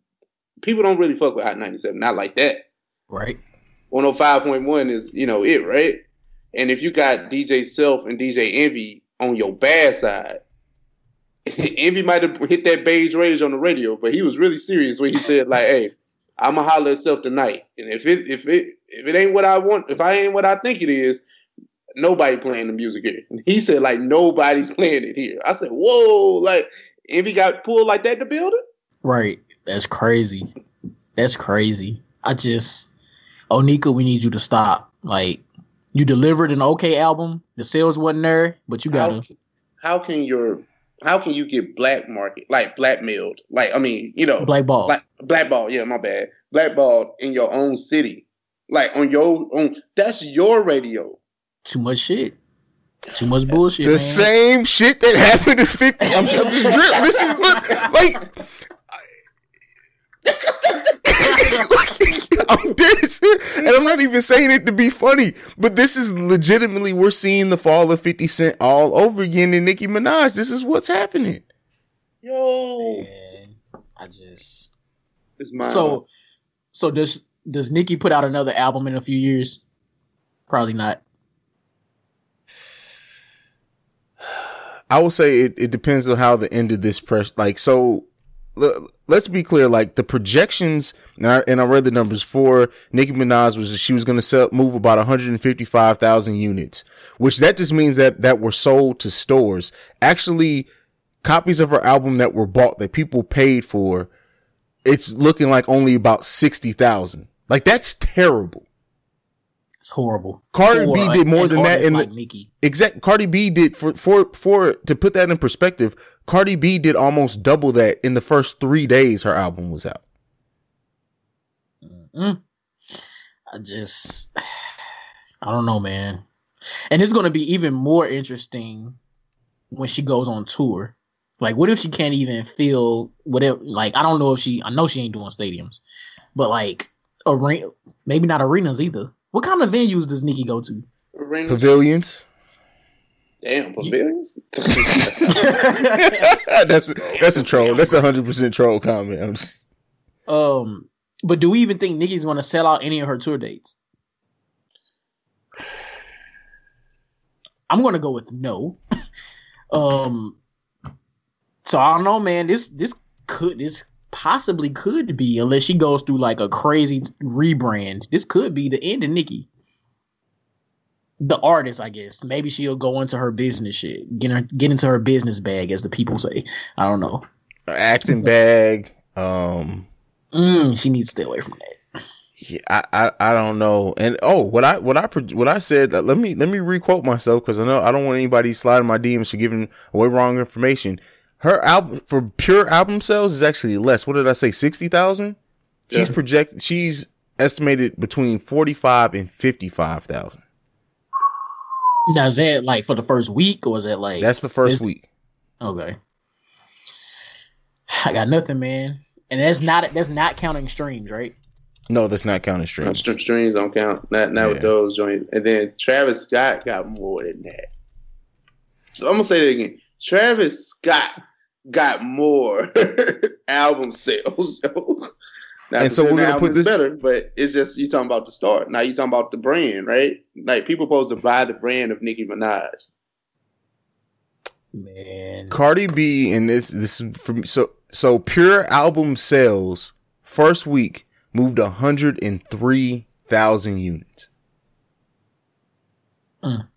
People don't really fuck with Hot 97, not like that. Right? 105.1 is, you know, it, right? And if you got DJ Self and DJ Envy on your bad side, [laughs] Envy might have hit that beige rage on the radio, but he was really serious when he said, like, hey, I'ma holler at Self tonight. And if it if it if it ain't what I want, if I ain't what I think it is, nobody playing the music here. And he said, like, nobody's [laughs] playing it here. I said, whoa, like Envy got pulled like that to build it? Right. That's crazy. That's crazy. I just, Onika, we need you to stop. Like, you delivered an okay album. The sales wasn't there, but you how, gotta. how can your how can you get black market like blackmailed? Like I mean, you know, Black ball. like blackball. Yeah, my bad. Blackball in your own city, like on your own. That's your radio. Too much shit. Too much bullshit. the man. same shit that happened at 50. I'm, I'm just drip. This is look, like [laughs] I'm dead. And I'm not even saying it to be funny, but this is legitimately we're seeing the fall of 50 Cent all over again in Nicki Minaj. This is what's happening. Yo, Man, I just it's mine. so so does does Nicki put out another album in a few years? Probably not. [sighs] I will say it, it depends on how the end of this press like so l- let's be clear like the projections and I, and I read the numbers for Nicki Minaj was that she was going to sell move about 155,000 units which that just means that that were sold to stores actually copies of her album that were bought that people paid for it's looking like only about 60,000 like that's terrible It's horrible. Cardi For B did more than that in the- like Nicki. exact Cardi B did for for for to put that in perspective, Cardi B did almost double that in the first three days her album was out. Mm. I just, [sighs] I don't know, man. And it's going to be even more interesting when she goes on tour. Like, what if she can't even feel whatever? Like, I don't know if she. I know she ain't doing stadiums, but like arena, maybe not arenas either. What kind of venues does Nicki go to? Arena- Pavilions. Damn, pavilions. [laughs] [laughs] that's that's a troll. That's a hundred percent troll comment. I'm just um, but do we even think Nicki's going to sell out any of her tour dates? I'm going to go with no. [laughs] um, so I don't know, man. This this could this possibly could be unless she goes through like a crazy rebrand. This could be the end of Nicki. The artist, I guess. Maybe she'll go into her business shit, get her get into her business bag, as the people say. I don't know. acting bag. Um, Mm, she needs to stay away from that. yeah, I, I I don't know. And oh, what I what I what I said. uh, Let me let me requote myself because I know I don't want anybody sliding my DMs for giving away wrong information. Her album for pure album sales is actually less. What did I say? Sixty thousand. She's Yeah. project. She's estimated between forty five and fifty five thousand. Now is that like for the first week or is that like That's the first Is- week. okay? I got nothing, man, and that's not that's not counting streams, right? No, that's not counting No, streams. don't count. Not not with those joints. And then Travis Scott got more than that. So I'm gonna say that again. Travis Scott got more [laughs] album sales. Not And so we're gonna put this- better, but it's just you talking about the start. Now you talking about the brand, right? Like people supposed to buy the brand of Nicki Minaj. Man, Cardi B and this this is from so so pure album sales first week moved hundred and three thousand units. Mm.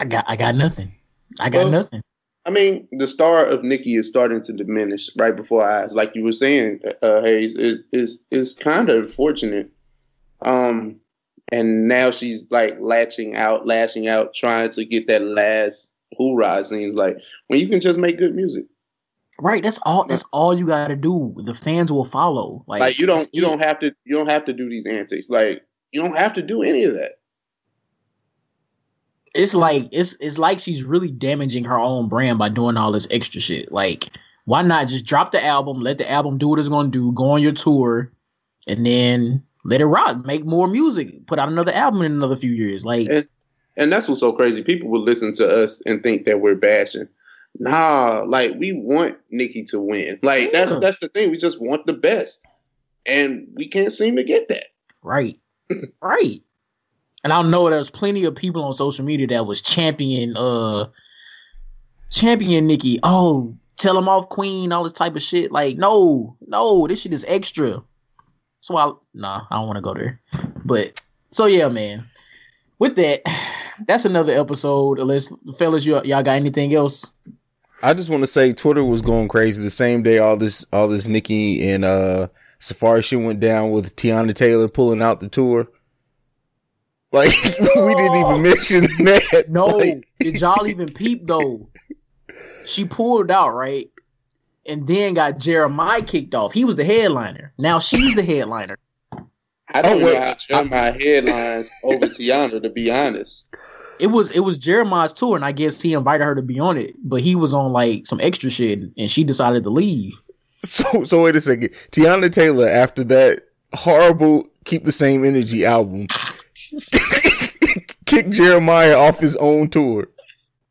I got I got nothing. I got Well, nothing. I mean, the star of Nicki is starting to diminish right before our eyes. Like you were saying, uh, Hayes, it is is kind of unfortunate. Um, and now she's like latching out, lashing out, trying to get that last hoorah. it Seems like when you can just make good music, Right, that's all. That's all you got to do. The fans will follow. Like, like you don't you it. don't have to you don't have to do these antics. Like you don't have to do any of that. It's like it's it's like she's really damaging her own brand by doing all this extra shit. Like, why not just drop the album, let the album do what it's gonna do, go on your tour, and then let it rock. Make more music. Put out another album in another few years. Like, And- And that's what's so crazy. People will listen to us and think that we're bashing. Nah, like we want Nikki to win. Like that's that's the thing. We just want the best, and we can't seem to get that. Right. right. And I know there's plenty of people on social media that was champion uh champion Nikki. Oh, tell him off Queen, all this type of shit. Like, no, no, this shit is extra. So I nah, I don't want to go there. But so yeah, man. With that, [sighs] that's another episode. Unless fellas, you y'all got anything else? I just want to say Twitter was going crazy the same day all this all this Nikki and uh Safaree shit went down with Teyana Taylor pulling out the tour. Like [laughs] we didn't even mention that. No, [laughs] Like, did y'all even peep though? She pulled out, right? And then got Jeremih kicked off. He was the headliner. Now she's the headliner. I don't Oh, know wait. how to turn my headlines [laughs] over to Yana, to be honest. It was it was Jeremih's tour, and I guess he invited her to be on it, but he was on like some extra shit, and she decided to leave. So so wait a second. Teyana Taylor after that horrible keep the same energy album [laughs] kicked Jeremih off his own tour.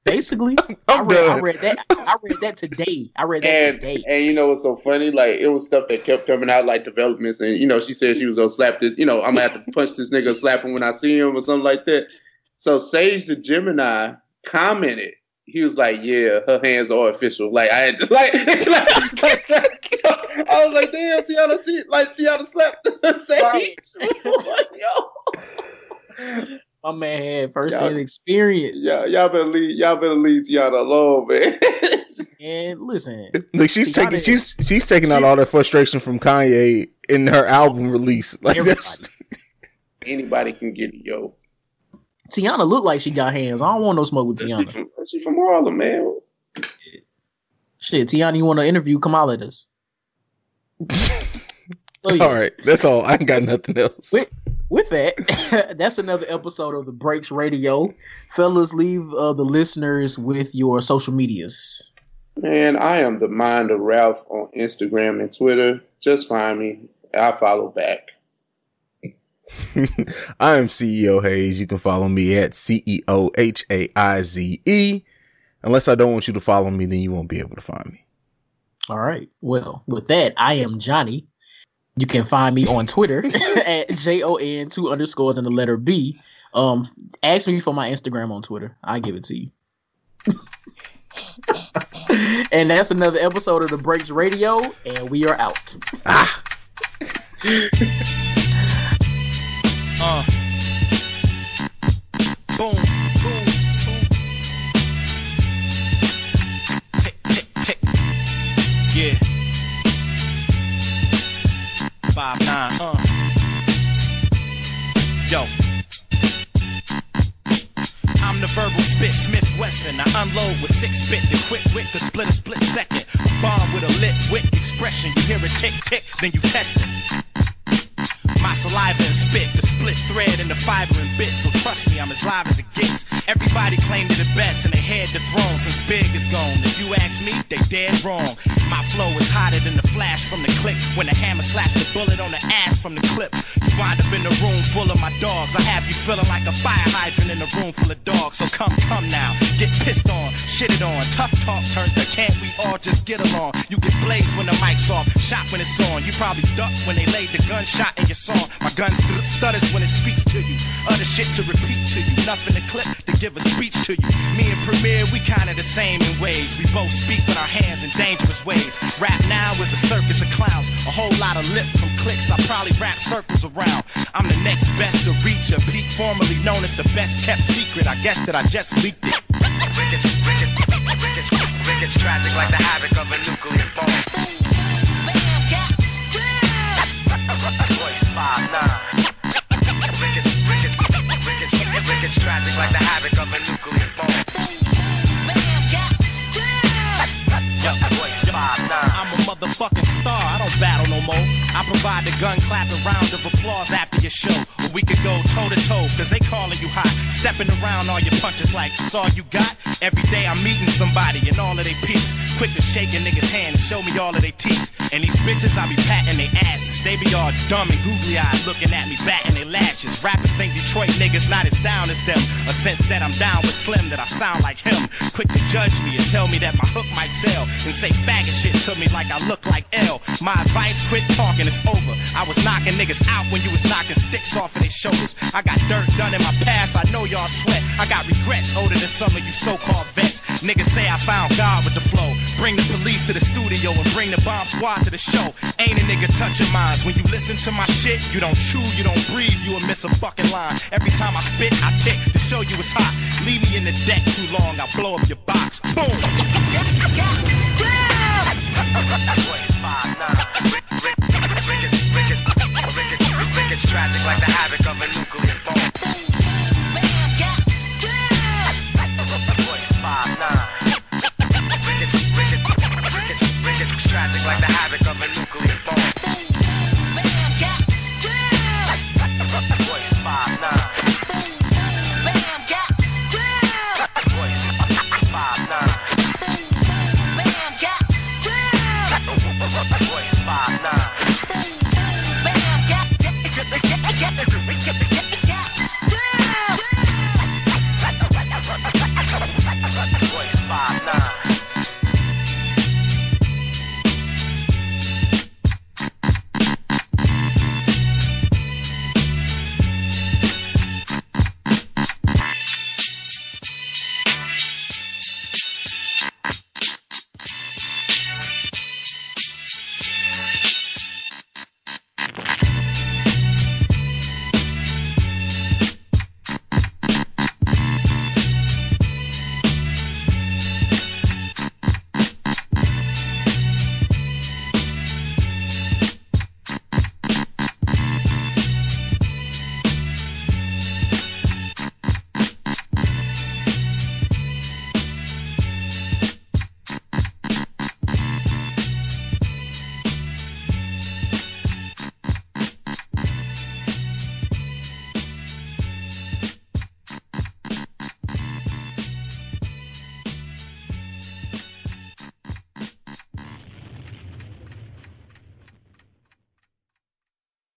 Basically, I'm I, read, I done. read that. I read that today. I read that And today. and you know what's so funny? Like it was stuff that kept coming out, like developments, and you know she said she was gonna slap this. You know I'm gonna have to punch this nigga, slap him when I see him, or something like that. So Sage the Gemini commented. He was like, "Yeah, her hands are official." Like I had, [laughs] like, like, I was like, "Damn, Teyana, T- like Teyana slapped [laughs] Sage." Yo, My man had first hand experience. yeah, y'all better leave, y'all better leave Teyana alone, man. And listen, [laughs] Like she's Teyana taking she's she's taking out all that frustration from Kanye in her album release. [laughs] Like that's. Anybody can get it, yo. Teyana looked like she got hands. I don't want no smoke with She Teyana. from, she from Harlem, man. Shit, Teyana, you want to interview? Come out at us. So, yeah. all right. That's all. I ain't got nothing else. Wait. With that, [laughs] that's another episode of the Breaks Radio. Fellas, leave uh, the listeners with your social medias. Man, I am the mind of Ralph on Instagram and Twitter. Just find me. I'll follow back. [laughs] I am CEO Hayes. You can follow me at CEO H A I Z E. Unless I don't want you to follow me, then you won't be able to find me. All right. Well, with that, I am Johnny. You can find me on Twitter [laughs] [laughs] at J O N two underscores and the letter B. Um, ask me for my Instagram on Twitter. I give it to you. [laughs] and that's another episode of the Breaks Radio, and we are out. Ah. Uh. Uh. Yo. I'm the verbal spit Smith Wesson. I unload with six spit. The quick wit the split a split second. Bomb with a lit wit expression. You hear it tick tick, then you test it. My saliva and spit, the split thread and the fiber and bit. So trust me, I'm as live as it gets. Everybody claim to the best and they head the throne since Big is gone. If you ask me, they dead wrong. My flow is hotter than the flash from the click. When the hammer slaps the bullet on the ass from the clip. You wind up in a room full of my dogs. I have you feeling like a fire hydrant in a room full of dogs. So come, come now. Get pissed on, shitted on. Tough talk turns to can't we all just get along? You get blazed when the mic's off, shot when it's on. You probably duck when they laid the gunshot in your song. My gun st- stutters when it speaks to you. Other shit to repeat to you. Nothing to clip to give a speech to you. Me and Premier, we kinda the same in ways. We both speak with our hands in dangerous ways. Rap now is a circus of clowns. A whole lot of lip from clicks. I probably wrap circles around. I'm the next best to reach a peak, formerly known as the best kept secret. I guess that I just leaked it. Rickets, rickets, rickets, rickets, tragic like the havoc of a nuclear bomb. Tragic like the havoc of a nuclear bomb. Yo, Royce five nine. I'm a motherfucking star. I don't battle no more. I provide the gun clap a round of applause after your show. Or we could go toe to toe, cause they calling you hot. Stepping around all your punches like that's all you got. Every day I'm meeting somebody and all of they peeps. Quick to shake a nigga's hand and show me all of their teeth. And these bitches, I be patting their asses. They be all dumb and googly eyed looking at me, batting their lashes. Rappers think Detroit niggas not as down as them. A sense that I'm down with Slim, that I sound like him. Quick to judge me and tell me that my hook might sell. And say faggot shit to me like I look like L. My advice, quit talking, it's over. I was knocking niggas out when you was knocking sticks off of their shoulders. I got dirt done in my past, I know y'all sweat. I got regrets older than some of you so-called vets. Niggas say I found God with the flow. Bring the police to the studio and bring the bomb squad to the show. Ain't a nigga touching minds. When you listen to my shit, you don't chew, you don't breathe, you will miss a fucking line. Every time I spit, I tick to show you it's hot. Leave me in the deck too long, I'll blow up your box. Boom! [laughs] [laughs] tragic like the nuclear